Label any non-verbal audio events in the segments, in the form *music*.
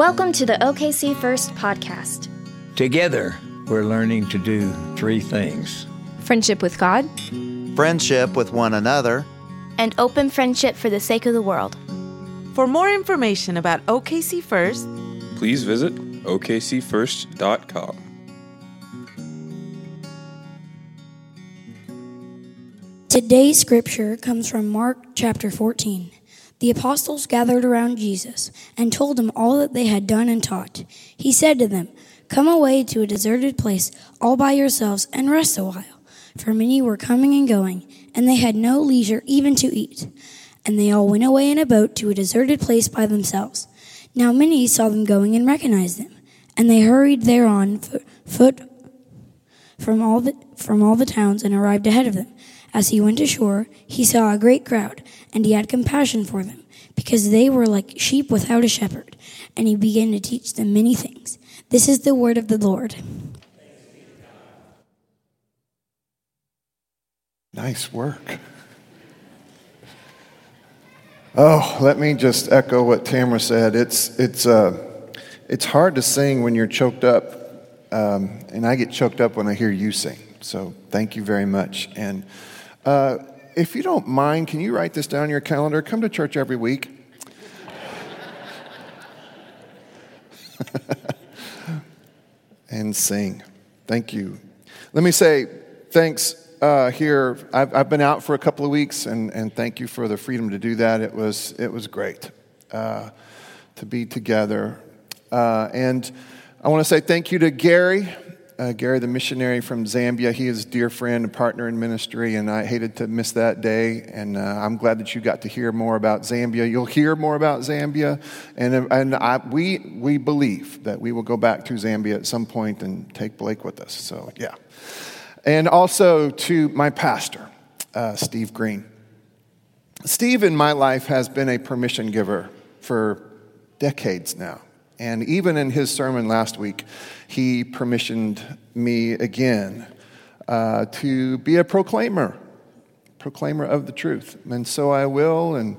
Welcome to the OKC First podcast. Together, we're learning to do three things friendship with God, friendship with one another, and open friendship for the sake of the world. For more information about OKC First, please visit okcfirst.com. Today's scripture comes from Mark chapter 14. The apostles gathered around Jesus and told him all that they had done and taught. He said to them, Come away to a deserted place all by yourselves and rest a while. For many were coming and going, and they had no leisure even to eat. And they all went away in a boat to a deserted place by themselves. Now many saw them going and recognized them, and they hurried thereon foot from all the, from all the towns and arrived ahead of them. As he went ashore, he saw a great crowd, and he had compassion for them, because they were like sheep without a shepherd, and he began to teach them many things. This is the word of the Lord. Nice work. Oh, let me just echo what Tamara said. It's, it's, uh, it's hard to sing when you're choked up, um, and I get choked up when I hear you sing. So thank you very much. And uh, if you don't mind, can you write this down your calendar? Come to church every week. *laughs* and sing. Thank you. Let me say thanks uh, here. I've, I've, been out for a couple of weeks, and, and thank you for the freedom to do that. It was, it was great uh, to be together. Uh, and I want to say thank you to Gary uh, Gary, the missionary from Zambia. He is a dear friend and partner in ministry, and I hated to miss that day. And uh, I'm glad that you got to hear more about Zambia. You'll hear more about Zambia, and, and I, we, we believe that we will go back to Zambia at some point and take Blake with us. So, yeah. And also to my pastor, uh, Steve Green. Steve in my life has been a permission giver for decades now. And even in his sermon last week, he permissioned me again uh, to be a proclaimer, proclaimer of the truth. And so I will, and,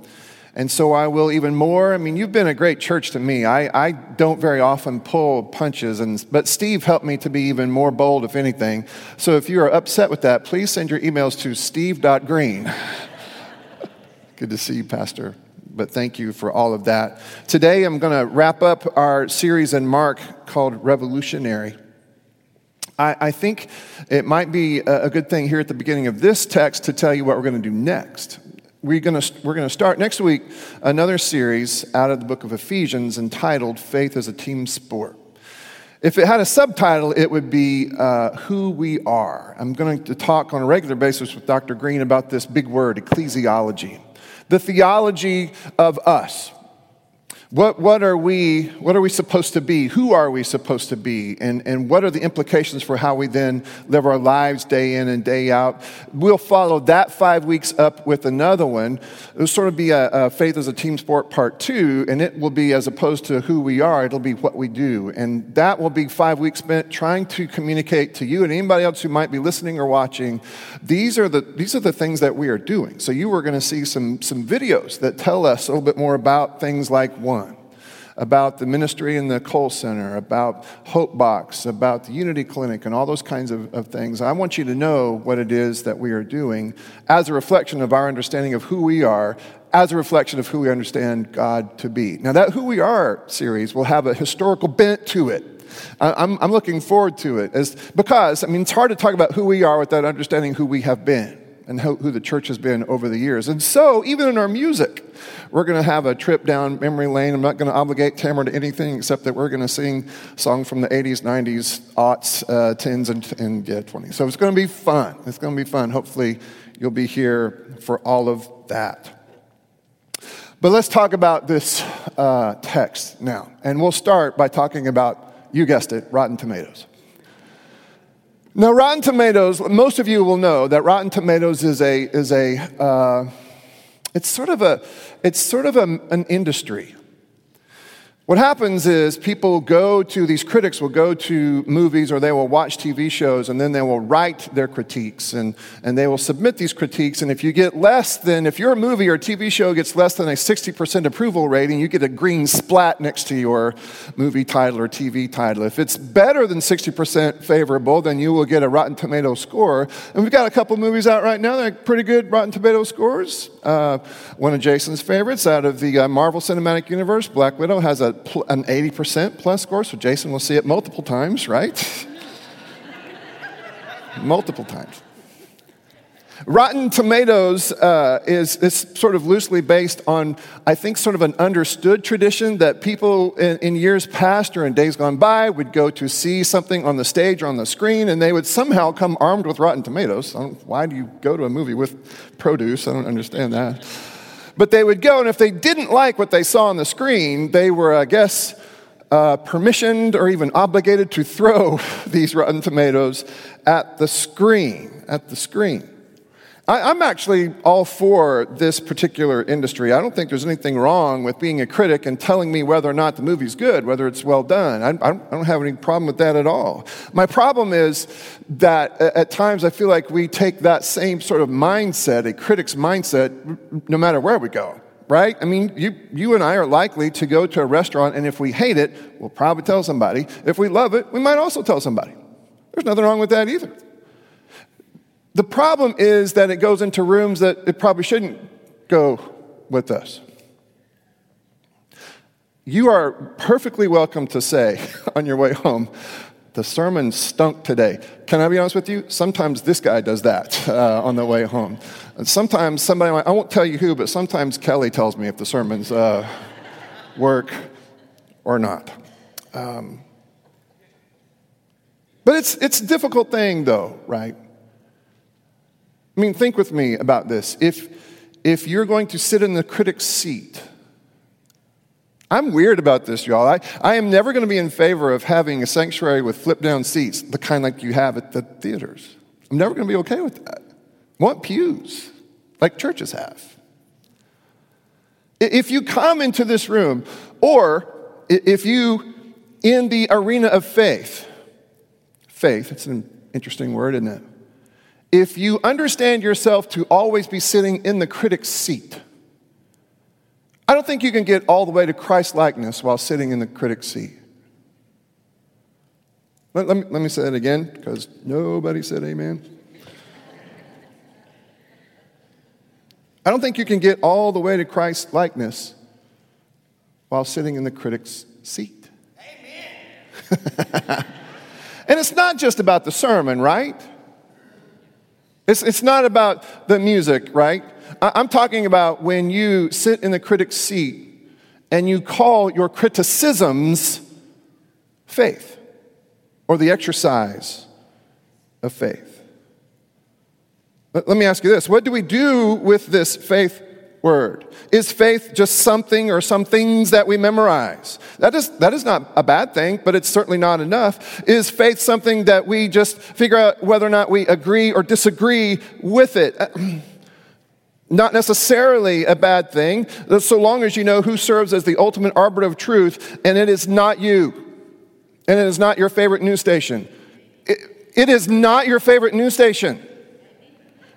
and so I will even more. I mean, you've been a great church to me. I, I don't very often pull punches, and, but Steve helped me to be even more bold, if anything. So if you are upset with that, please send your emails to steve.green. *laughs* Good to see you, Pastor but thank you for all of that. Today, I'm going to wrap up our series in Mark called Revolutionary. I, I think it might be a, good thing here at the beginning of this text to tell you what we're going to do next. We're going, to, we're going to start next week another series out of the book of Ephesians entitled Faith as a Team Sport. If it had a subtitle, it would be uh, Who We Are. I'm going to talk on a regular basis with Dr. Green about this big word, ecclesiology the theology of us. What, what, are we, what are we supposed to be? Who are we supposed to be? And, and what are the implications for how we then live our lives day in and day out? We'll follow that five weeks up with another one. It'll sort of be a, a faith as a team sport part two, and it will be as opposed to who we are, it'll be what we do. And that will be five weeks spent trying to communicate to you and anybody else who might be listening or watching. These are the, these are the things that we are doing. So you are going to see some, some videos that tell us a little bit more about things like one about the ministry in the Cole Center, about Hope Box, about the Unity Clinic, and all those kinds of, of things. I want you to know what it is that we are doing as a reflection of our understanding of who we are, as a reflection of who we understand God to be. Now, that Who We Are series will have a historical bent to it. I'm, I'm looking forward to it as, because, I mean, it's hard to talk about who we are without understanding who we have been and who, who the church has been over the years. And so, even in our music, we're going to have a trip down memory lane. I'm not going to obligate Tamara to anything except that we're going to sing songs from the 80s, 90s, aughts, uh, 10s, and, and yeah, 20s. So it's going to be fun. It's going to be fun. Hopefully, you'll be here for all of that. But let's talk about this uh, text now. And we'll start by talking about, you guessed it, Rotten Tomatoes. Now, Rotten Tomatoes, most of you will know that Rotten Tomatoes is a, is a uh, it's sort of, a, it's sort of a, an industry What happens is people go to, these critics will go to movies or they will watch TV shows and then they will write their critiques and, and they will submit these critiques. And if you get less than, if your movie or TV show gets less than a 60% approval rating, you get a green splat next to your movie title or TV title. If it's better than 60% favorable, then you will get a Rotten Tomato score. And we've got a couple movies out right now that are pretty good Rotten Tomato scores. Uh, one of Jason's favorites out of the uh, Marvel Cinematic Universe, Black Widow, has a an 80% plus score, so Jason will see it multiple times, right? *laughs* multiple times. Rotten Tomatoes uh, is, is sort of loosely based on, I think, sort of an understood tradition that people in, in, years past or in days gone by would go to see something on the stage or on the screen, and they would somehow come armed with Rotten Tomatoes. why do you go to a movie with produce? I don't understand that. But they would go, and if they didn't like what they saw on the screen, they were, I guess, uh, permissioned or even obligated to *laughs* throw *laughs* these Rotten Tomatoes at the screen. At the screen. I, am actually all for this particular industry. I don't think there's anything wrong with being a critic and telling me whether or not the movie's good, whether it's well done. I, I don't have any problem with that at all. My problem is that at times I feel like we take that same sort of mindset, a critic's mindset, no matter where we go right? I mean, you, you and I are likely to go to a restaurant, and if we hate it, we'll probably tell somebody. If we love it, we might also tell somebody. There's nothing wrong with that either. The problem is that it goes into rooms that it probably shouldn't go with us. You are perfectly welcome to say *laughs* on your way home, the sermon stunk today. Can I be honest with you? Sometimes this guy does that uh, on the way home. And sometimes somebody, I won't tell you who, but sometimes Kelly tells me if the sermons uh, work or not. Um, but it's, it's a difficult thing, though, right? I mean, think with me about this. If, if you're going to sit in the critic's seat, I'm weird about this, y'all. I, I am never going to be in favor of having a sanctuary with flip down seats, the kind like you have at the theaters. I'm never going to be okay with that. I want pews, like churches have. If you come into this room, or if you, in the arena of faith, faith, it's an interesting word, isn't it? If you understand yourself to always be sitting in the critic's seat, I don't think you can get all the way to Christ likeness while sitting in the critic's seat. Let, let, me, let me say that again because nobody said amen. I don't think you can get all the way to Christ likeness while sitting in the critic's seat. Amen. *laughs* and it's not just about the sermon, right? It's, it's not about the music, right? I'm talking about when you sit in the critic's seat and you call your criticisms faith or the exercise of faith. Let me ask you this what do we do with this faith word? Is faith just something or some things that we memorize? That is, that is not a bad thing, but it's certainly not enough. Is faith something that we just figure out whether or not we agree or disagree with it? Uh, *clears throat* not necessarily a bad thing, so long as you know who serves as the ultimate arbiter of truth, and it is not you, and it is not your favorite news station. it, it is not your favorite news station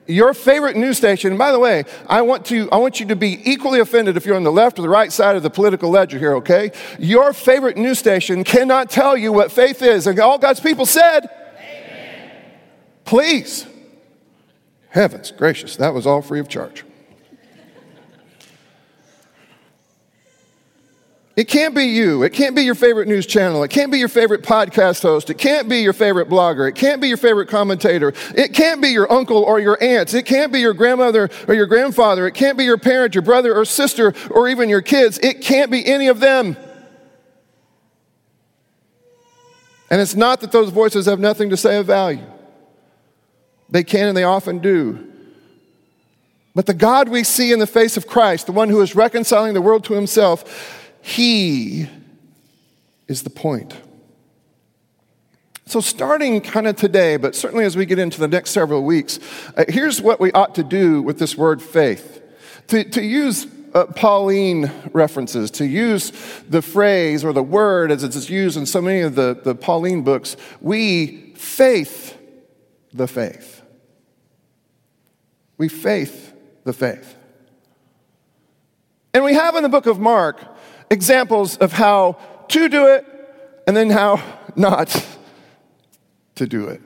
your favorite news station, by the way, I want, to, I want you to be equally offended if you're on the left or the right side of the political ledger here, okay? Your favorite news station cannot tell you what faith is. And all God's people said, Amen. Please. Heavens gracious, that was all free of charge. It can't be you. It can't be your favorite news channel. It can't be your favorite podcast host. It can't be your favorite blogger. It can't be your favorite commentator. It can't be your uncle or your aunts. It can't be your grandmother or your grandfather. It can't be your parent, your brother or sister, or even your kids. It can't be any of them. And it's not that those voices have nothing to say of value. They can and they often do. But the God we see in the face of Christ, the one who is reconciling the world to himself, he is the point. So, starting kind of today, but certainly as we get into the next several weeks, uh, here's what we ought to do with this word faith. To, to use uh, Pauline references, to use the phrase or the word as it's used in so many of the, the Pauline books, we faith the faith. We faith the faith. And we have in the book of Mark examples of how to do it and then how *laughs* not to do it.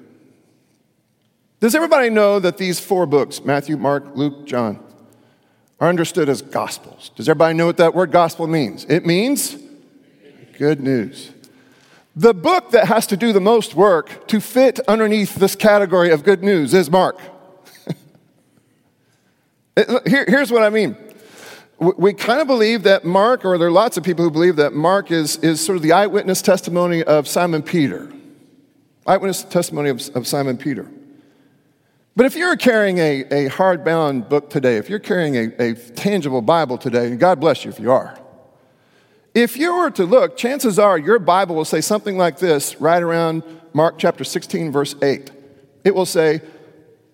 Does everybody know that these four books, Matthew, Mark, Luke, John, are understood as gospels? Does everybody know what that word gospel means? It means good news. The book that has to do the most work to fit underneath this category of good news is Mark. *laughs* Here, here's what I mean. We kind of believe that Mark, or there are lots of people who believe that Mark is, is sort of the eyewitness testimony of Simon Peter. Eyewitness testimony of, of Simon Peter. But if you're carrying a, a hardbound book today, if you're carrying a, a tangible Bible today, and God bless you if you are, if you were to look, chances are your Bible will say something like this right around Mark chapter 16, verse 8. It will say,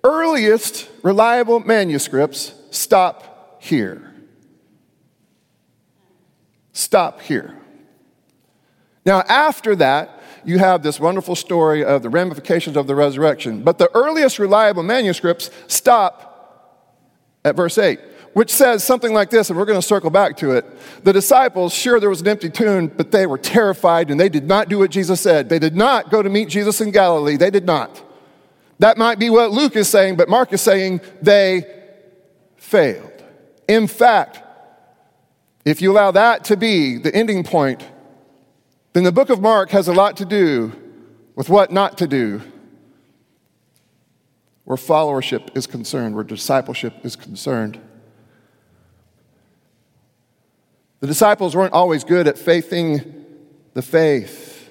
earliest reliable manuscripts stop here. Stop here. Now, after that, you have this wonderful story of the ramifications of the resurrection. But the earliest reliable manuscripts stop at verse 8, which says something like this, and we're going to circle back to it. The disciples, sure, there was an empty tomb, but they were terrified and they did not do what Jesus said. They did not go to meet Jesus in Galilee. They did not. That might be what Luke is saying, but Mark is saying they failed. In fact, if you allow that to be the ending point, then the book of Mark has a lot to do with what not to do where followership is concerned, where discipleship is concerned. The disciples weren't always good at faithing the faith.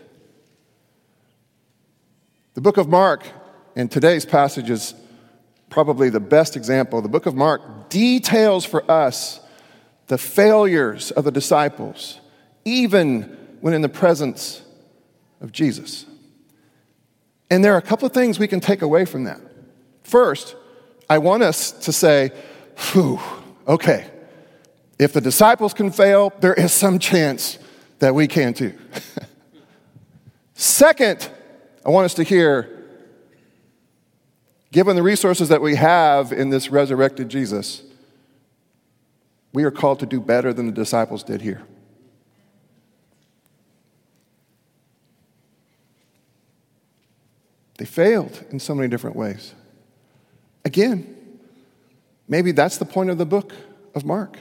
The book of Mark, in today's passage, is probably the best example. The book of Mark details for us the failures of the disciples, even when in the presence of Jesus. And there are a couple of things we can take away from that. First, I want us to say, whew, okay, if the disciples can fail, there is some chance that we can too. *laughs* Second, I want us to hear given the resources that we have in this resurrected Jesus, we are called to do better than the disciples did here. They failed in so many different ways. Again, maybe that's the point of the book of Mark.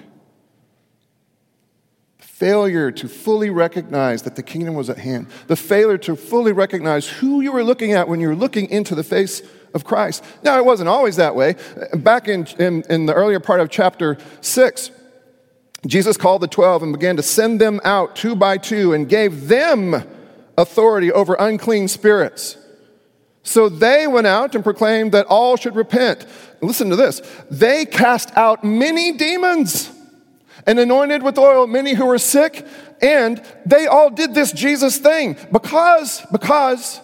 Failure to fully recognize that the kingdom was at hand. The failure to fully recognize who you were looking at when you were looking into the face of Christ. Now, it wasn't always that way. Back in, in, in the earlier part of chapter 6, Jesus called the 12 and began to send them out two by two and gave them authority over unclean spirits so they went out and proclaimed that all should repent. Listen to this. They cast out many demons and anointed with oil many who were sick, and they all did this Jesus thing because, because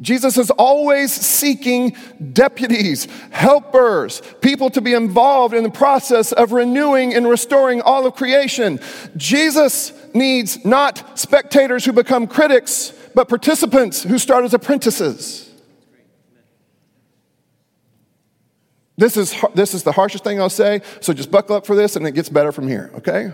Jesus is always seeking deputies, helpers, people to be involved in the process of renewing and restoring all of creation. Jesus needs not spectators who become critics, but participants who start as apprentices. This is, this is the harshest thing I'll say, so just buckle up for this and it gets better from here, okay?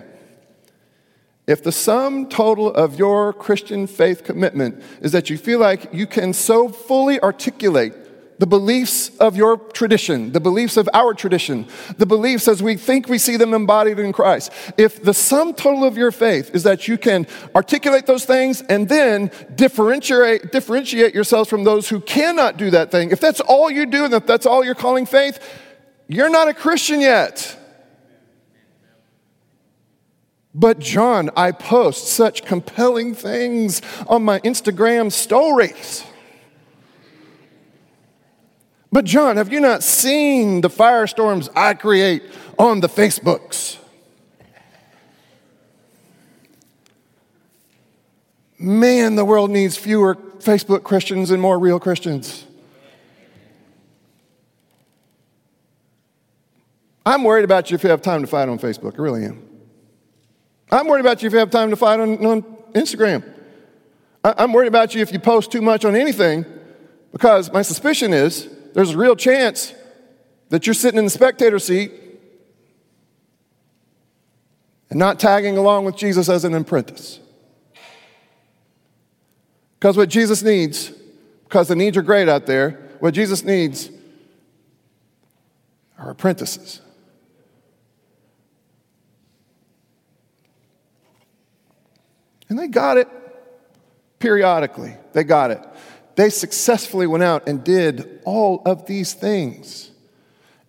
If the sum total of your Christian faith commitment is that you feel like you can so fully articulate the beliefs of your tradition, the beliefs of our tradition, the beliefs as we think we see them embodied in Christ. If the sum total of your faith is that you can articulate those things and then differentiate, differentiate yourselves from those who cannot do that thing, if that's all you do and if that's all you're calling faith, you're not a Christian yet. But, John, I post such compelling things on my Instagram stories. But, John, have you not seen the firestorms I create on the Facebooks? Man, the world needs fewer Facebook Christians and more real Christians. I'm worried about you if you have time to fight on Facebook. I really am. I'm worried about you if you have time to fight on, on Instagram. I, I'm worried about you if you post too much on anything because my suspicion is there's a real chance that you're sitting in the spectator seat and not tagging along with Jesus as an apprentice. Because what Jesus needs, because the needs are great out there, what Jesus needs are apprentices. And they got it periodically. They got it. They successfully went out and did all of these things.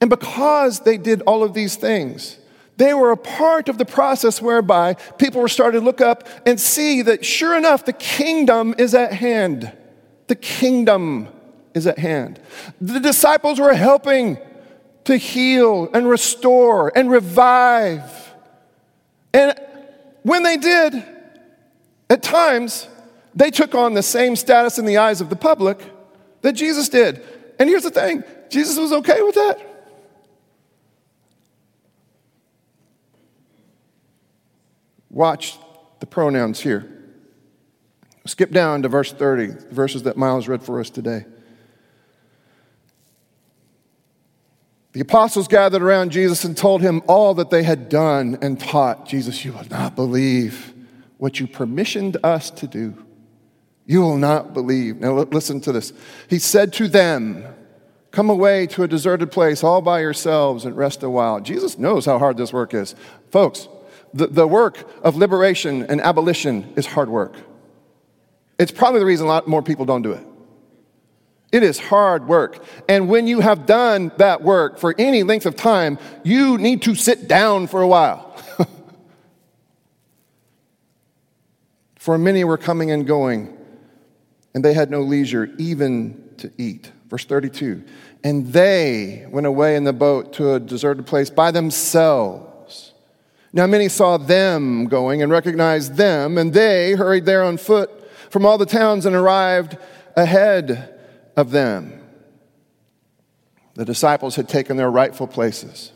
And because they did all of these things, they were a part of the process whereby people were starting to look up and see that sure enough, the kingdom is at hand. The kingdom is at hand. The disciples were helping to heal and restore and revive. And when they did, at times, they took on the same status in the eyes of the public that Jesus did. And here's the thing Jesus was okay with that. Watch the pronouns here. Skip down to verse 30, the verses that Miles read for us today. The apostles gathered around Jesus and told him all that they had done and taught. Jesus, you will not believe what you permissioned us to do. You will not believe. Now, listen to this. He said to them, Come away to a deserted place all by yourselves and rest a while. Jesus knows how hard this work is. Folks, the, the work of liberation and abolition is hard work. It's probably the reason a lot more people don't do it. It is hard work. And when you have done that work for any length of time, you need to sit down for a while. For many were coming and going, and they had no leisure even to eat. Verse 32 And they went away in the boat to a deserted place by themselves now many saw them going and recognized them, and they hurried there on foot from all the towns and arrived ahead of them. The disciples had taken their rightful places,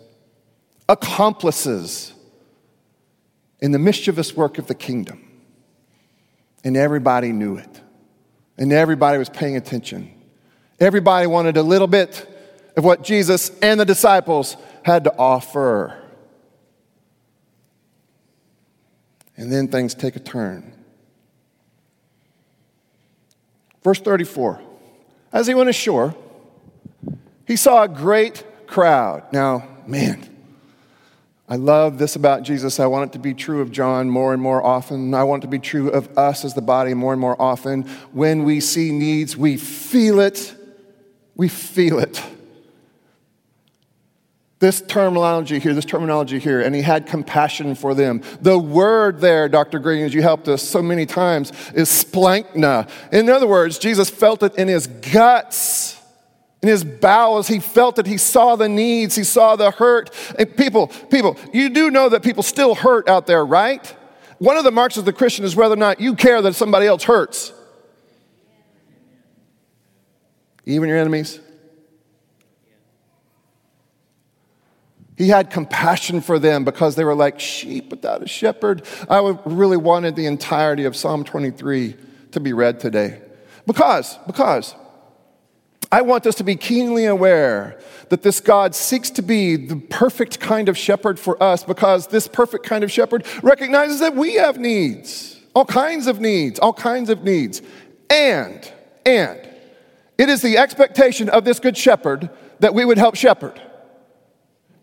accomplices in the mischievous work of the kingdom. And everybody knew it. And everybody was paying attention. Everybody wanted a little bit of what Jesus and the disciples had to offer. And then things take a turn. Verse 34 As he went ashore, he saw a great crowd. Now, man, I love this about Jesus. I want it to be true of John more and more often. I want it to be true of us as the body more and more often. When we see needs, we feel it. We feel it this terminology here, this terminology here, and he had compassion for them. The word there, Dr. Green, as you helped us so many times, is splanchna. In other words, Jesus felt it in his guts, in his bowels. He felt it. He saw the needs. He saw the hurt. And people, people, you do know that people still hurt out there, right? One of the marks of the Christian is whether or not you care that somebody else hurts. Even your enemies. He had compassion for them because they were like sheep without a shepherd. I really wanted the entirety of Psalm 23 to be read today. Because, because I want us to be keenly aware that this God seeks to be the perfect kind of shepherd for us because this perfect kind of shepherd recognizes that we have needs, all kinds of needs, all kinds of needs. And, and, it is the expectation of this good shepherd that we would help shepherd.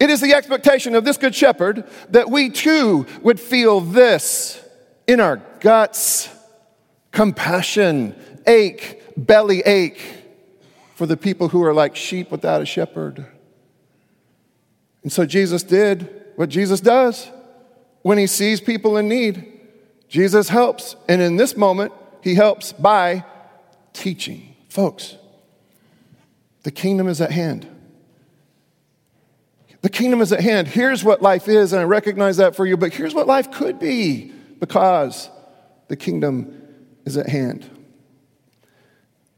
It is the expectation of this good shepherd that we too would feel this in our guts compassion, ache, belly ache for the people who are like sheep without a shepherd. And so Jesus did what Jesus does when he sees people in need. Jesus helps. And in this moment, he helps by teaching. Folks, the kingdom is at hand. The kingdom is at hand. Here's what life is, and I recognize that for you, but here's what life could be because the kingdom is at hand.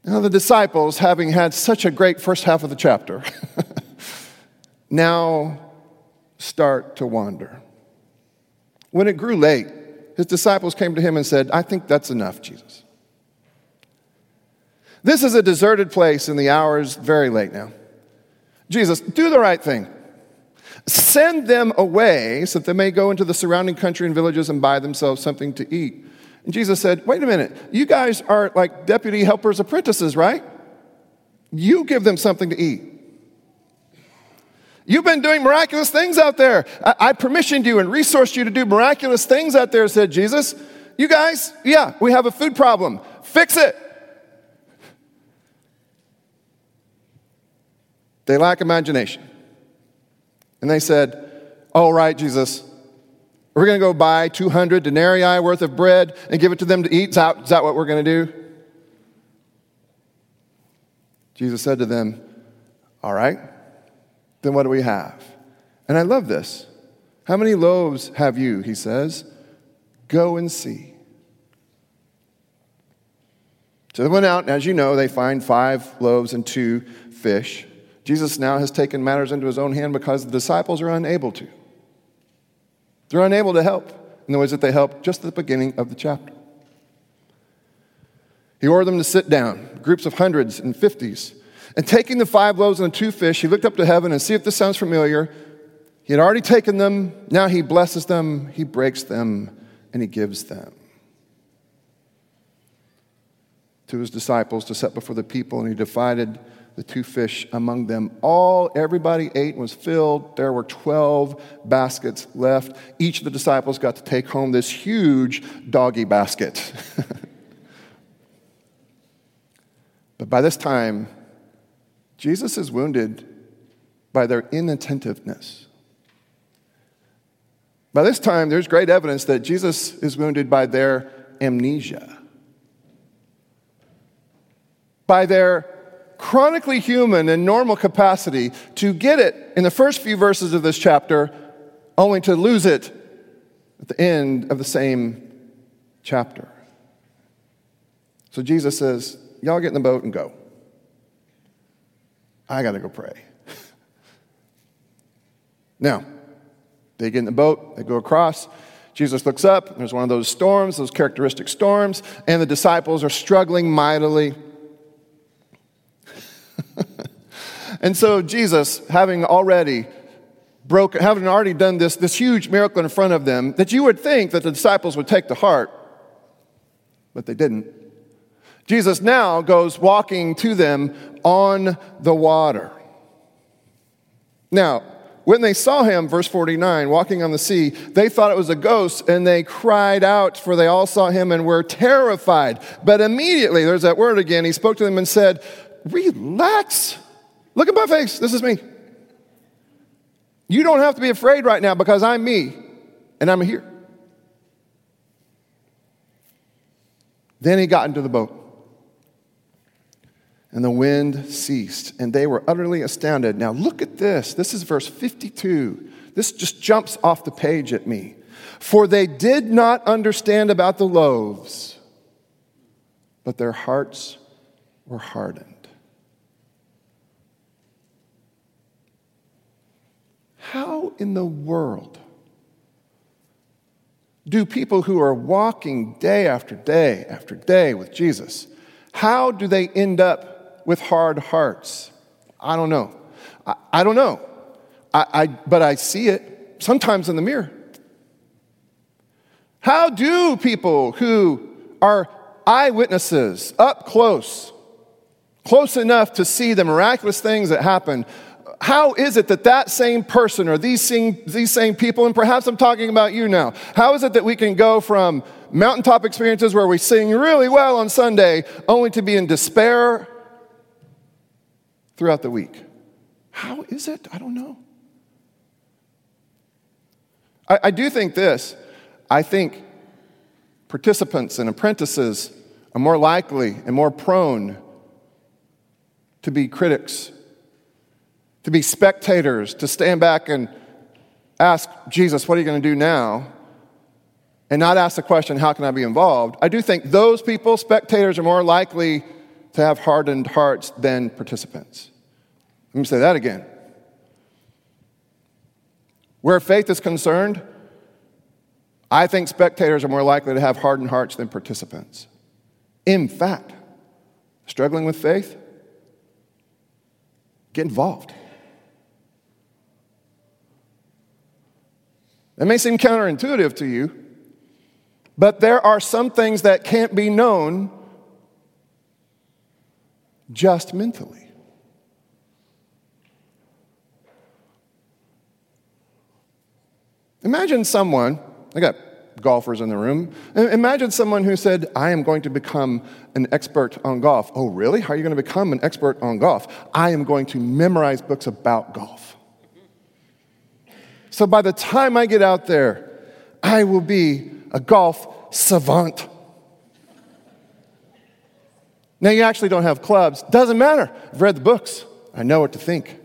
Now, the disciples, having had such a great first half of the chapter, *laughs* now start to wander. When it grew late, his disciples came to him and said, I think that's enough, Jesus. This is a deserted place, and the hour is very late now. Jesus, do the right thing. Send them away so that they may go into the surrounding country and villages and buy themselves something to eat. And Jesus said, Wait a minute, you guys are like deputy helpers' apprentices, right? You give them something to eat. You've been doing miraculous things out there. I, I permissioned you and resourced you to do miraculous things out there, said Jesus. You guys, yeah, we have a food problem. Fix it. They lack imagination. And they said, All right, Jesus, we're going to go buy 200 denarii worth of bread and give it to them to eat. Is that, is that what we're going to do? Jesus said to them, All right, then what do we have? And I love this. How many loaves have you? He says. Go and see. So they went out, and as you know, they find five loaves and two fish. Jesus now has taken matters into his own hand because the disciples are unable to. They're unable to help in the ways that they helped just at the beginning of the chapter. He ordered them to sit down, groups of hundreds and fifties. And taking the five loaves and the two fish, he looked up to heaven and see if this sounds familiar. He had already taken them. Now he blesses them, he breaks them, and he gives them to his disciples to set before the people, and he divided the two fish among them. All, everybody ate and was filled. There were 12 baskets left. Each of the disciples got to take home this huge doggy basket. *laughs* but by this time, Jesus is wounded by their inattentiveness. By this time, there's great evidence that Jesus is wounded by their amnesia, by their chronically human and normal capacity to get it in the first few verses of this chapter, only to lose it at the end of the same chapter. So Jesus says, Y'all get in the boat and go. I got to go pray. *laughs* now, they get in the boat, they go across. Jesus looks up, there's one of those storms, those characteristic storms, and the disciples are struggling mightily. *laughs* and so Jesus, having already broken, having already done this, this huge miracle in front of them, that you would think that the disciples would take to heart, but they didn't. Jesus now goes walking to them on the water. Now, when they saw him, verse 49, walking on the sea, they thought it was a ghost and they cried out, for they all saw him and were terrified. But immediately, there's that word again, he spoke to them and said, Relax. Look at my face. This is me. You don't have to be afraid right now because I'm me and I'm here. Then he got into the boat. And the wind ceased, and they were utterly astounded. Now, look at this. This is verse 52. This just jumps off the page at me. For they did not understand about the loaves, but their hearts were hardened. How in the world do people who are walking day after day after day with Jesus, how do they end up with hard hearts? I don't know. I, I don't know. I, I, but I see it sometimes in the mirror. How do people who are eyewitnesses up close, close enough to see the miraculous things that happen, how is it that that same person or these same, these same people, and perhaps I'm talking about you now, how is it that we can go from mountaintop experiences where we sing really well on Sunday only to be in despair throughout the week? How is it? I don't know. I, I do think this. I think participants and apprentices are more likely and more prone to be critics to be spectators, to stand back and ask Jesus, what are you going to do now? And not ask the question, how can I be involved? I do think those people, spectators, are more likely to have hardened hearts than participants. Let me say that again. Where faith is concerned, I think spectators are more likely to have hardened hearts than participants. In fact, struggling with faith, get involved. It may seem counterintuitive to you, but there are some things that can't be known just mentally. Imagine someone, I got golfers in the room. Imagine someone who said, I am going to become an expert on golf. Oh, really? How are you going to become an expert on golf? I am going to memorize books about golf. So by the time I get out there, I will be a golf savant. Now, you actually don't have clubs. Doesn't matter. I've read the books, I know what to think.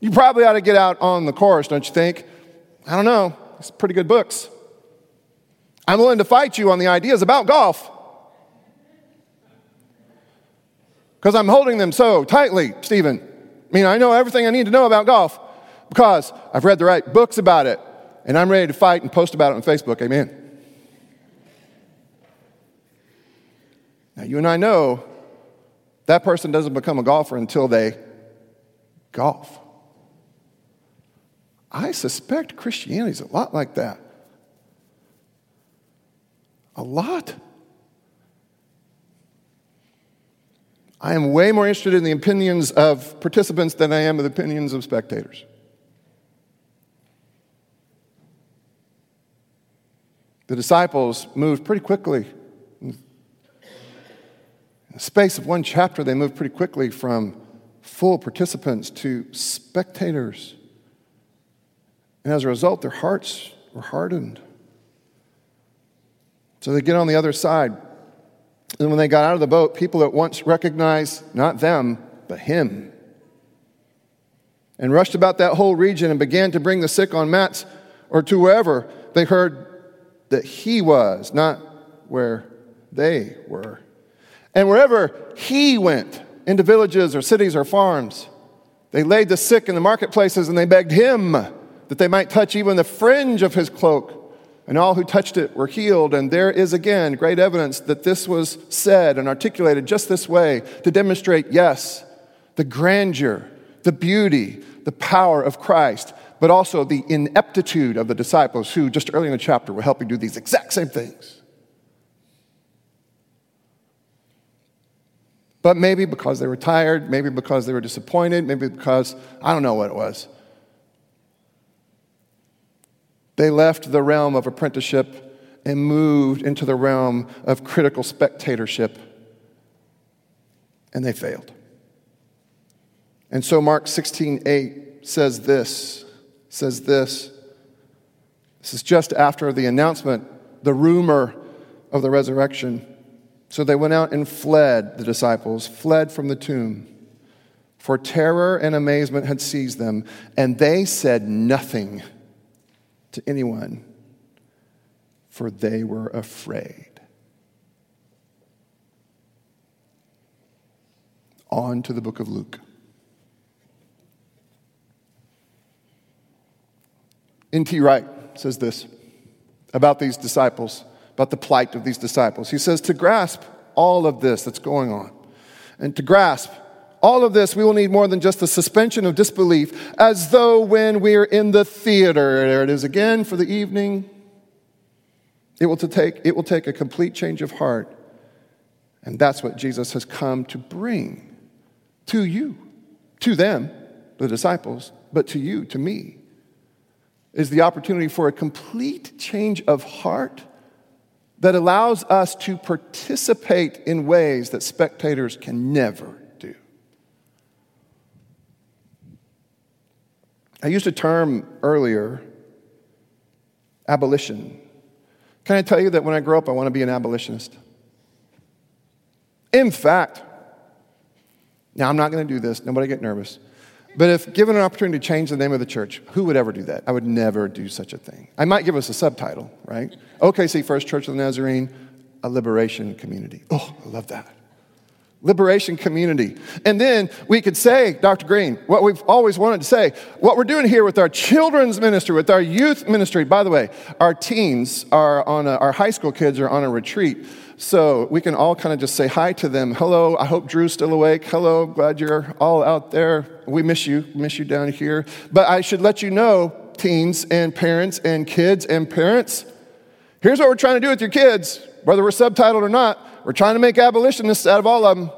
You probably ought to get out on the course, don't you think? I don't know. It's pretty good books. I'm willing to fight you on the ideas about golf because I'm holding them so tightly, Stephen. I mean, I know everything I need to know about golf because I've read the right books about it and I'm ready to fight and post about it on Facebook. Amen. Now, you and I know that person doesn't become a golfer until they golf. I suspect Christianity is a lot like that. A lot. I am way more interested in the opinions of participants than I am in the opinions of spectators. The disciples moved pretty quickly. In the space of one chapter, they moved pretty quickly from full participants to spectators. And as a result, their hearts were hardened. So they get on the other side. And when they got out of the boat, people at once recognized not them, but him. And rushed about that whole region and began to bring the sick on mats or to wherever they heard that he was, not where they were. And wherever he went, into villages or cities or farms, they laid the sick in the marketplaces and they begged him that they might touch even the fringe of his cloak. And all who touched it were healed. And there is again great evidence that this was said and articulated just this way to demonstrate, yes, the grandeur, the beauty, the power of Christ, but also the ineptitude of the disciples who, just early in the chapter, were helping do these exact same things. But maybe because they were tired, maybe because they were disappointed, maybe because I don't know what it was. They left the realm of apprenticeship and moved into the realm of critical spectatorship, and they failed. And so Mark 16 8 says this says this. This is just after the announcement, the rumor of the resurrection. So they went out and fled, the disciples, fled from the tomb. For terror and amazement had seized them, and they said nothing to anyone, for they were afraid. On to the book of Luke. N.T. Wright says this about these disciples, about the plight of these disciples. He says, To grasp all of this that's going on, and to grasp all of this, we will need more than just the suspension of disbelief, as though when we're in the theater, there it is again for the evening, it will, take, it will take a complete change of heart. And that's what Jesus has come to bring to you, to them, the disciples, but to you, to me, is the opportunity for a complete change of heart that allows us to participate in ways that spectators can never I used a term earlier abolition. Can I tell you that when I grow up, I want to be an abolitionist? In fact, now I'm not going to do this, nobody get nervous. But if given an opportunity to change the name of the church, who would ever do that? I would never do such a thing. I might give us a subtitle, right? OKC First Church of the Nazarene, a liberation community. Oh, I love that. Liberation community. And then we could say, Dr. Green, what we've always wanted to say, what we're doing here with our children's ministry, with our youth ministry. By the way, our teens are on a, our high school kids are on a retreat. So we can all kind of just say hi to them. Hello, I hope Drew's still awake. Hello, glad you're all out there. We miss you, miss you down here. But I should let you know, teens and parents and kids and parents, here's what we're trying to do with your kids, whether we're subtitled or not. We're trying to make abolitionists out of all of them.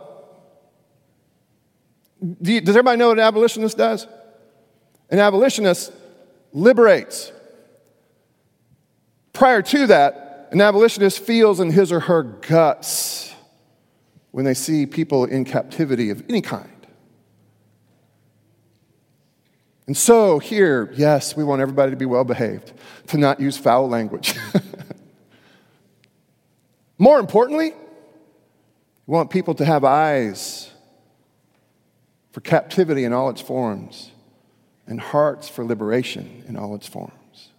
Do you, does everybody know what an abolitionist does? An abolitionist liberates. Prior to that, an abolitionist feels in his or her guts when they see people in captivity of any kind. And so, here, yes, we want everybody to be well behaved, to not use foul language. *laughs* More importantly, we want people to have eyes for captivity in all its forms and hearts for liberation in all its forms.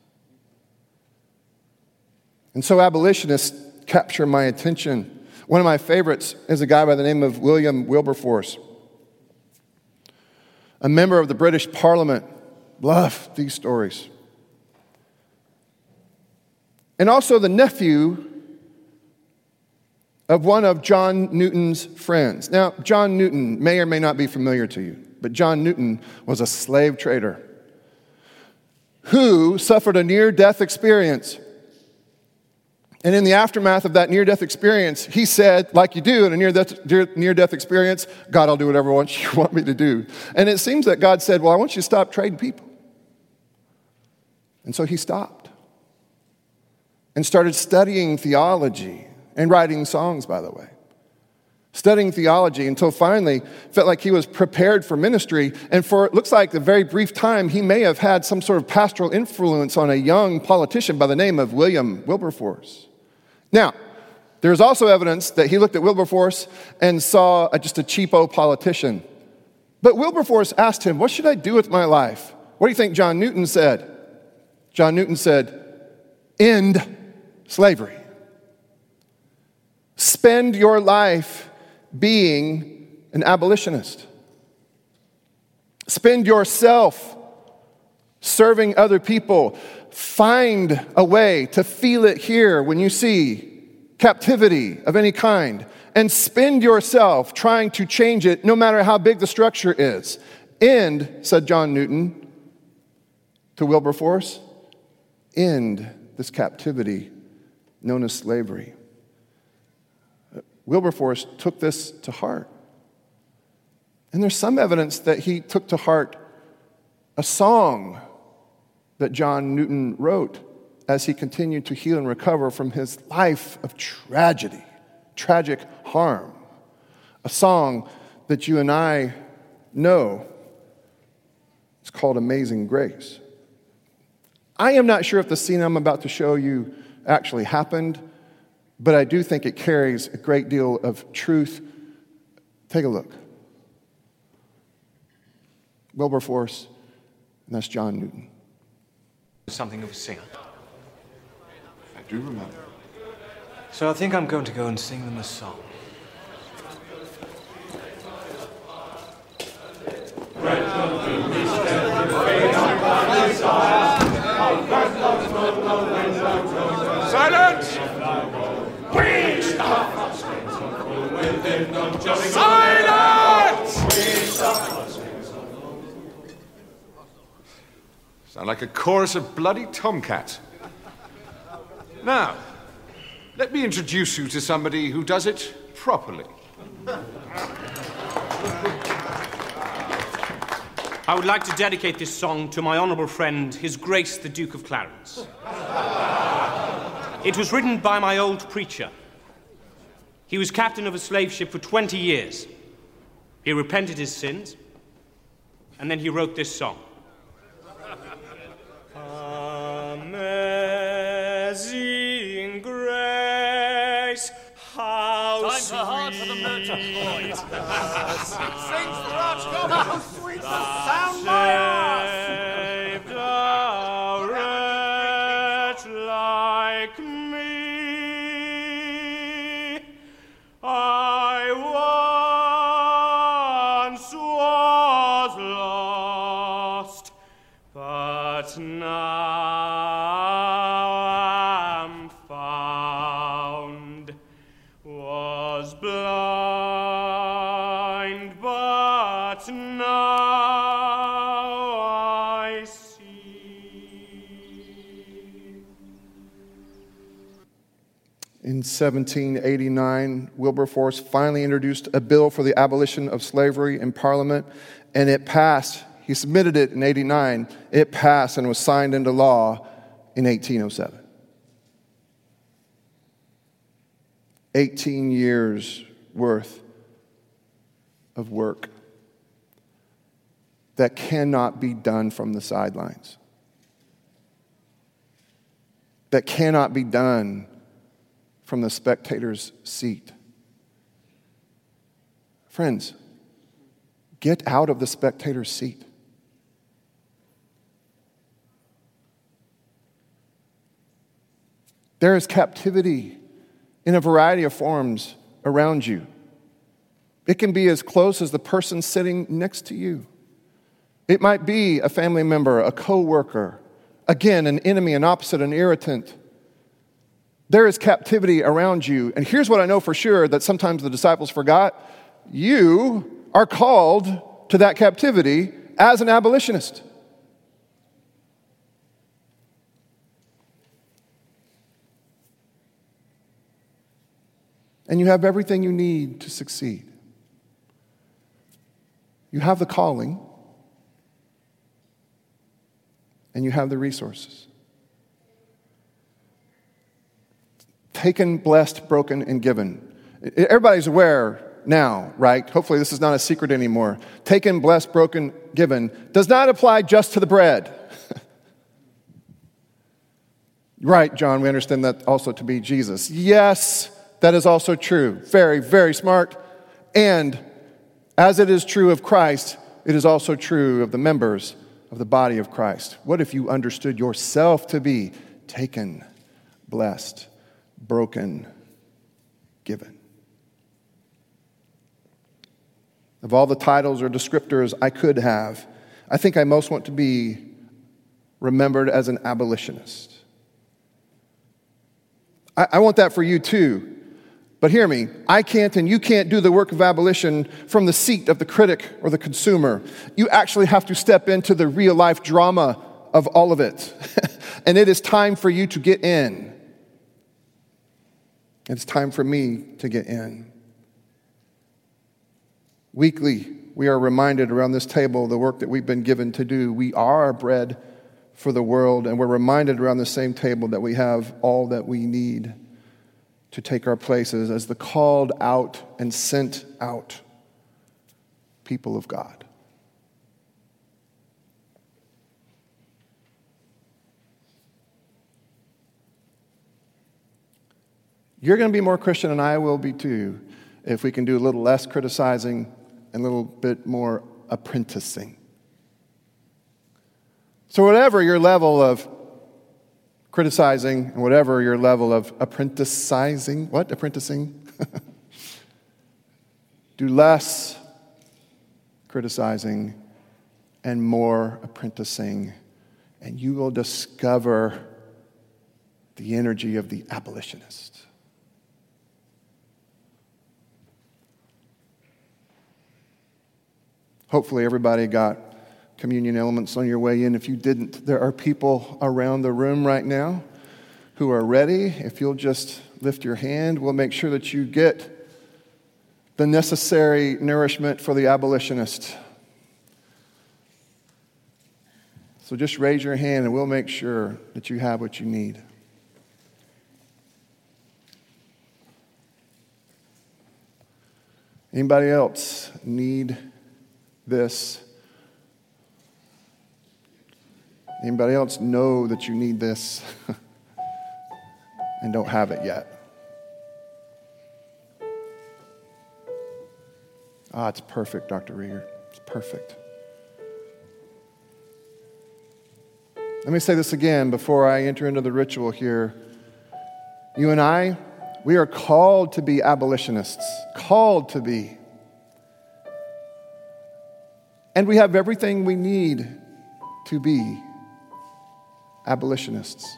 And so abolitionists capture my attention. One of my favorites is a guy by the name of William Wilberforce, a member of the British Parliament. Love these stories. And also the nephew of one of John Newton's friends. Now, John Newton may or may not be familiar to you, but John Newton was a slave trader who suffered a near death experience. And in the aftermath of that near death experience, he said, like you do in a near death, near death experience, God, I'll do whatever you *laughs* want me to do. And it seems that God said, Well, I want you to stop trading people. And so he stopped and started studying theology and writing songs, by the way. Studying theology until finally felt like he was prepared for ministry. And for it looks like a very brief time, he may have had some sort of pastoral influence on a young politician by the name of William Wilberforce. Now, there's also evidence that he looked at Wilberforce and saw a, just a cheapo politician. But Wilberforce asked him, What should I do with my life? What do you think John Newton said? John Newton said, End slavery. Spend your life being an abolitionist. Spend yourself serving other people. Find a way to feel it here when you see captivity of any kind. And spend yourself trying to change it, no matter how big the structure is. End, said John Newton to Wilberforce, end this captivity known as slavery. Wilberforce took this to heart. And there's some evidence that he took to heart a song that John Newton wrote as he continued to heal and recover from his life of tragedy, tragic harm. A song that you and I know. It's called Amazing Grace. I am not sure if the scene I'm about to show you actually happened. But I do think it carries a great deal of truth. Take a look. Wilberforce, and that's John Newton. Something of a singer. I do remember. So I think I'm going to go and sing them a song. Silence! Silence! Sound like a chorus of bloody tomcats. Now, let me introduce you to somebody who does it properly. I would like to dedicate this song to my honourable friend, His Grace the Duke of Clarence. It was written by my old preacher. He was captain of a slave ship for 20 years. He repented his sins, and then he wrote this song. Amazing grace, how Time for heart for the motor. Boys. *laughs* Sings the Raj How sweet the sound my In 1789, Wilberforce finally introduced a bill for the abolition of slavery in Parliament, and it passed. He submitted it in 89. It passed and was signed into law in 1807. 18 years worth of work that cannot be done from the sidelines, that cannot be done from the spectator's seat. Friends, get out of the spectator's seat. There is captivity in a variety of forms around you. It can be as close as the person sitting next to you. It might be a family member, a coworker, again, an enemy, an opposite, an irritant. There is captivity around you. And here's what I know for sure that sometimes the disciples forgot you are called to that captivity as an abolitionist. And you have everything you need to succeed. You have the calling, and you have the resources. Taken, blessed, broken, and given. Everybody's aware now, right? Hopefully, this is not a secret anymore. Taken, blessed, broken, given does not apply just to the bread. *laughs* right, John, we understand that also to be Jesus. Yes, that is also true. Very, very smart. And as it is true of Christ, it is also true of the members of the body of Christ. What if you understood yourself to be taken, blessed, broken, given? Of all the titles or descriptors I could have, I think I most want to be remembered as an abolitionist. I, I want that for you too. But hear me, I can't and you can't do the work of abolition from the seat of the critic or the consumer. You actually have to step into the real life drama of all of it. *laughs* and it is time for you to get in. It's time for me to get in. Weekly, we are reminded around this table the work that we've been given to do. We are bread for the world, and we're reminded around the same table that we have all that we need to take our places as the called out and sent out people of God. You're going to be more Christian, and I will be too, if we can do a little less criticizing and a little bit more apprenticing. So, whatever your level of criticizing and whatever your level of apprenticing, what? Apprenticing? *laughs* Do less criticizing and more apprenticing, and you will discover the energy of the abolitionist. Hopefully, everybody got communion elements on your way in. If you didn't, there are people around the room right now who are ready. If you'll just lift your hand, we'll make sure that you get the necessary nourishment for the abolitionist. So just raise your hand and we'll make sure that you have what you need. Anybody else need this? Anybody else know that you need this *laughs* and don't have it yet? Ah, it's perfect, Dr. Rieger. It's perfect. Let me say this again before I enter into the ritual here. You and I, we are called to be abolitionists, called to be. And we have everything we need to be abolitionists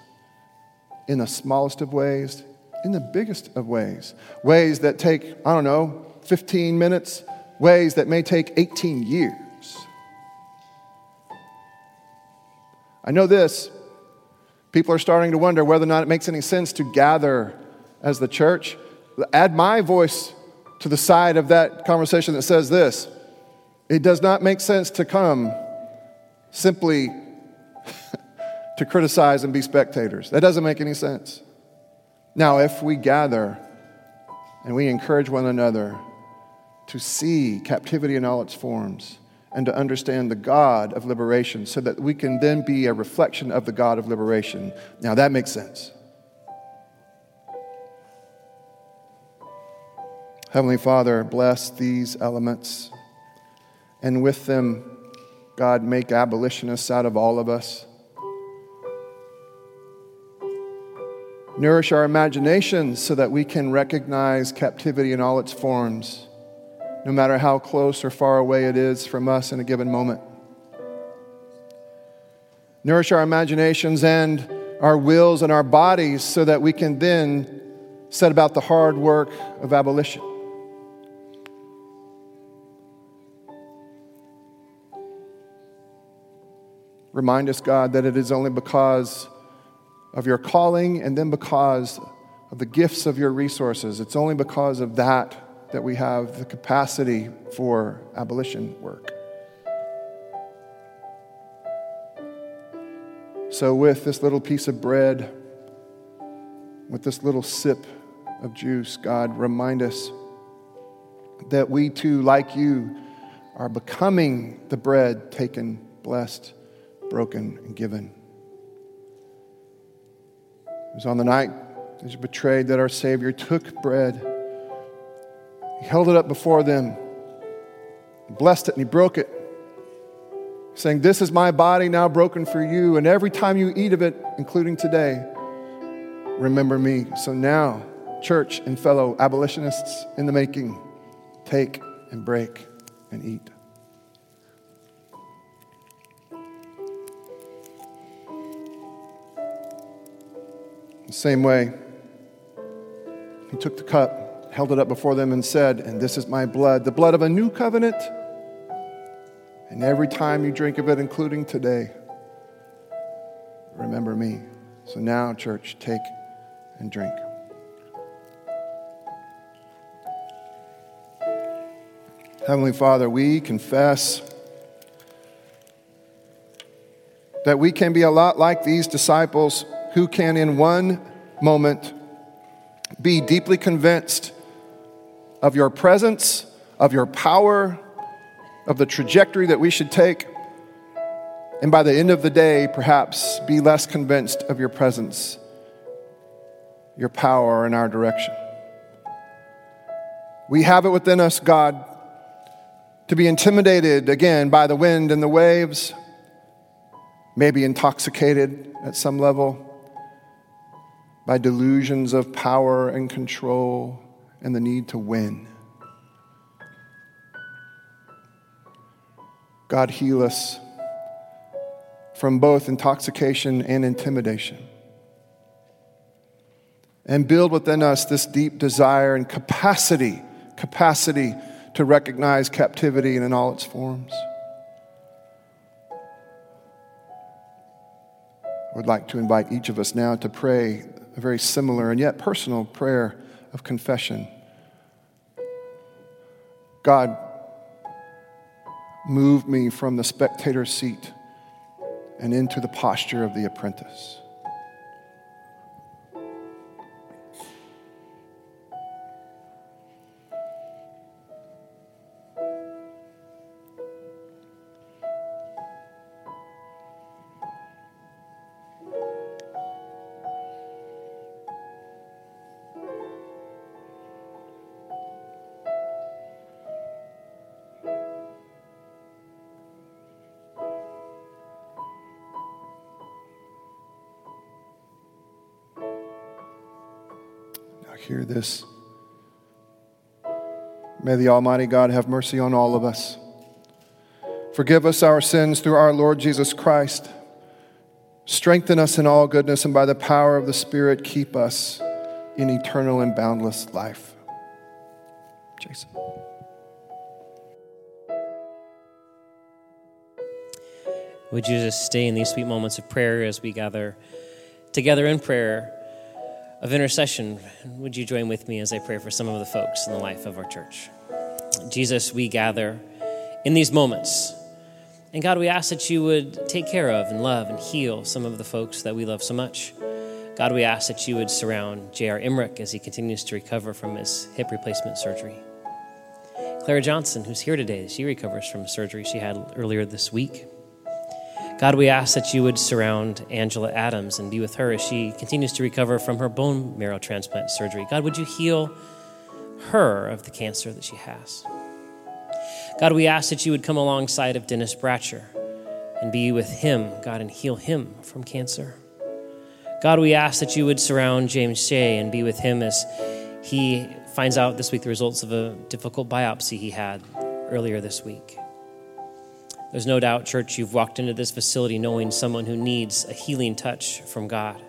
in the smallest of ways, in the biggest of ways. Ways that take, I don't know, 15 minutes, ways that may take 18 years. I know this. People are starting to wonder whether or not it makes any sense to gather as the church, add my voice to the side of that conversation that says this it does not make sense to come simply *laughs* to criticize and be spectators. That doesn't make any sense. Now, if we gather and we encourage one another to see captivity in all its forms and to understand the God of liberation so that we can then be a reflection of the God of liberation, now that makes sense. Heavenly Father, bless these elements and with them, God, make abolitionists out of all of us. Nourish our imaginations so that we can recognize captivity in all its forms, no matter how close or far away it is from us in a given moment. Nourish our imaginations and our wills and our bodies so that we can then set about the hard work of abolition. Remind us, God, that it is only because of your calling and then because of the gifts of your resources. It's only because of that that we have the capacity for abolition work. So, with this little piece of bread, with this little sip of juice, God, remind us that we too, like you, are becoming the bread taken, blessed, broken, and given. It was on the night he was betrayed that our Savior took bread. He held it up before them, blessed it, and he broke it, saying, This is my body now broken for you, and every time you eat of it, including today, remember me. So now, church and fellow abolitionists in the making, take and break and eat. The same way, he took the cup, held it up before them, and said, And this is my blood, the blood of a new covenant. And every time you drink of it, including today, remember me. So now, church, take and drink. Heavenly Father, we confess that we can be a lot like these disciples who can, in one moment, be deeply convinced of your presence, of your power, of the trajectory that we should take, and by the end of the day, perhaps be less convinced of your presence, your power, and our direction. We have it within us, God, to be intimidated again by the wind and the waves, maybe intoxicated at some level by delusions of power and control and the need to win. God, heal us from both intoxication and intimidation. And build within us this deep desire and capacity, capacity to recognize captivity in all its forms. I would like to invite each of us now to pray a very similar and yet personal prayer of confession. God, move me from the spectator seat and into the posture of the apprentice. May the Almighty God have mercy on all of us. Forgive us our sins through our Lord Jesus Christ. Strengthen us in all goodness, and by the power of the Spirit, keep us in eternal and boundless life. Jason. Would you just stay in these sweet moments of prayer as we gather together in prayer? Of intercession, would you join with me as I pray for some of the folks in the life of our church? Jesus, we gather in these moments. And God, we ask that you would take care of and love and heal some of the folks that we love so much. God, we ask that you would surround J.R. Emmerich as he continues to recover from his hip replacement surgery. Clara Johnson, who's here today, she recovers from a surgery she had earlier this week. God, we ask that you would surround Angela Adams and be with her as she continues to recover from her bone marrow transplant surgery. God, would you heal her of the cancer that she has? God, we ask that you would come alongside of Dennis Bratcher and be with him, God, and heal him from cancer. God, we ask that you would surround James Shea and be with him as he finds out this week the results of a difficult biopsy he had earlier this week. There's no doubt, church, you've walked into this facility knowing someone who needs a healing touch from God.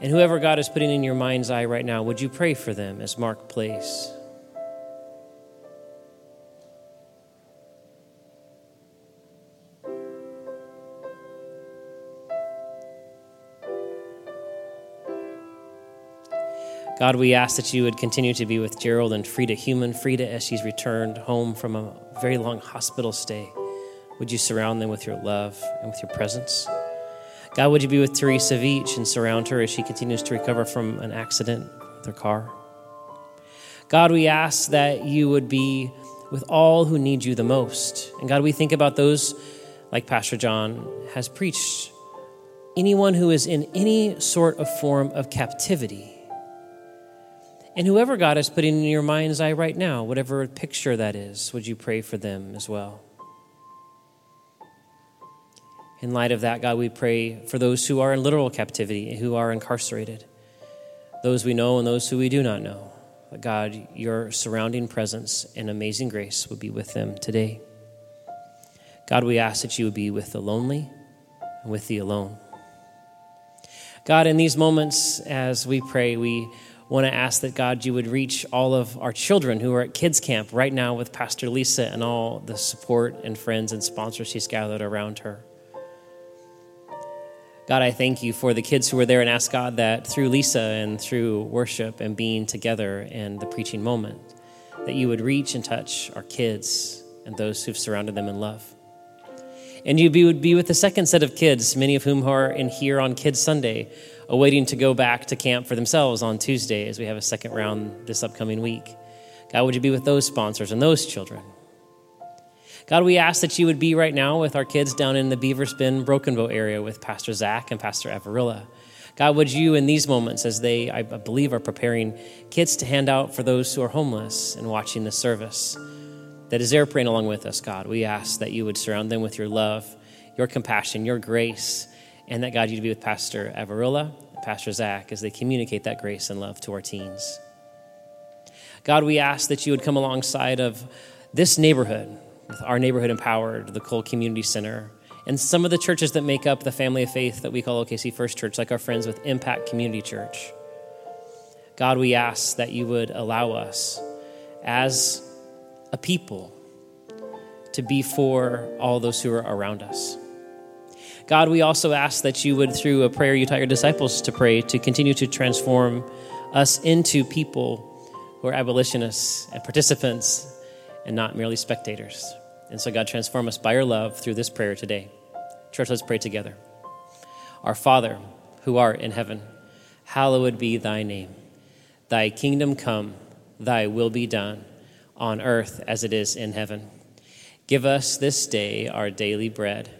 And whoever God is putting in your mind's eye right now, would you pray for them as Mark plays? God, we ask that you would continue to be with Gerald and Frida Human. Frida, as she's returned home from a very long hospital stay, would you surround them with your love and with your presence? God, would you be with Teresa Veach and surround her as she continues to recover from an accident with her car? God, we ask that you would be with all who need you the most. And God, we think about those like Pastor John has preached anyone who is in any sort of form of captivity and whoever God is putting in your mind's eye right now, whatever picture that is, would you pray for them as well? In light of that, God, we pray for those who are in literal captivity, who are incarcerated, those we know and those who we do not know. God, your surrounding presence and amazing grace would be with them today. God, we ask that you would be with the lonely and with the alone. God, in these moments as we pray, we want to ask that God, you would reach all of our children who are at kids camp right now with Pastor Lisa and all the support and friends and sponsors she's gathered around her. God, I thank you for the kids who were there and ask God that through Lisa and through worship and being together and the preaching moment, that you would reach and touch our kids and those who've surrounded them in love. And you would be with the second set of kids, many of whom are in here on Kids Sunday, awaiting to go back to camp for themselves on Tuesday as we have a second round this upcoming week. God, would you be with those sponsors and those children? God, we ask that you would be right now with our kids down in the Beavers Bend Broken Bow area with Pastor Zach and Pastor Avarilla. God, would you, in these moments, as they, I believe, are preparing kits to hand out for those who are homeless and watching the service, that is as they're praying along with us, God, we ask that you would surround them with your love, your compassion, your grace, and that God, you'd be with Pastor Avarilla, Pastor Zach, as they communicate that grace and love to our teens. God, we ask that you would come alongside of this neighborhood, our neighborhood empowered, the Cole Community Center, and some of the churches that make up the family of faith that we call OKC First Church, like our friends with Impact Community Church. God, we ask that you would allow us as a people to be for all those who are around us. God, we also ask that you would, through a prayer you taught your disciples to pray, to continue to transform us into people who are abolitionists and participants and not merely spectators. And so, God, transform us by your love through this prayer today. Church, let's pray together. Our Father, who art in heaven, hallowed be thy name. Thy kingdom come, thy will be done, on earth as it is in heaven. Give us this day our daily bread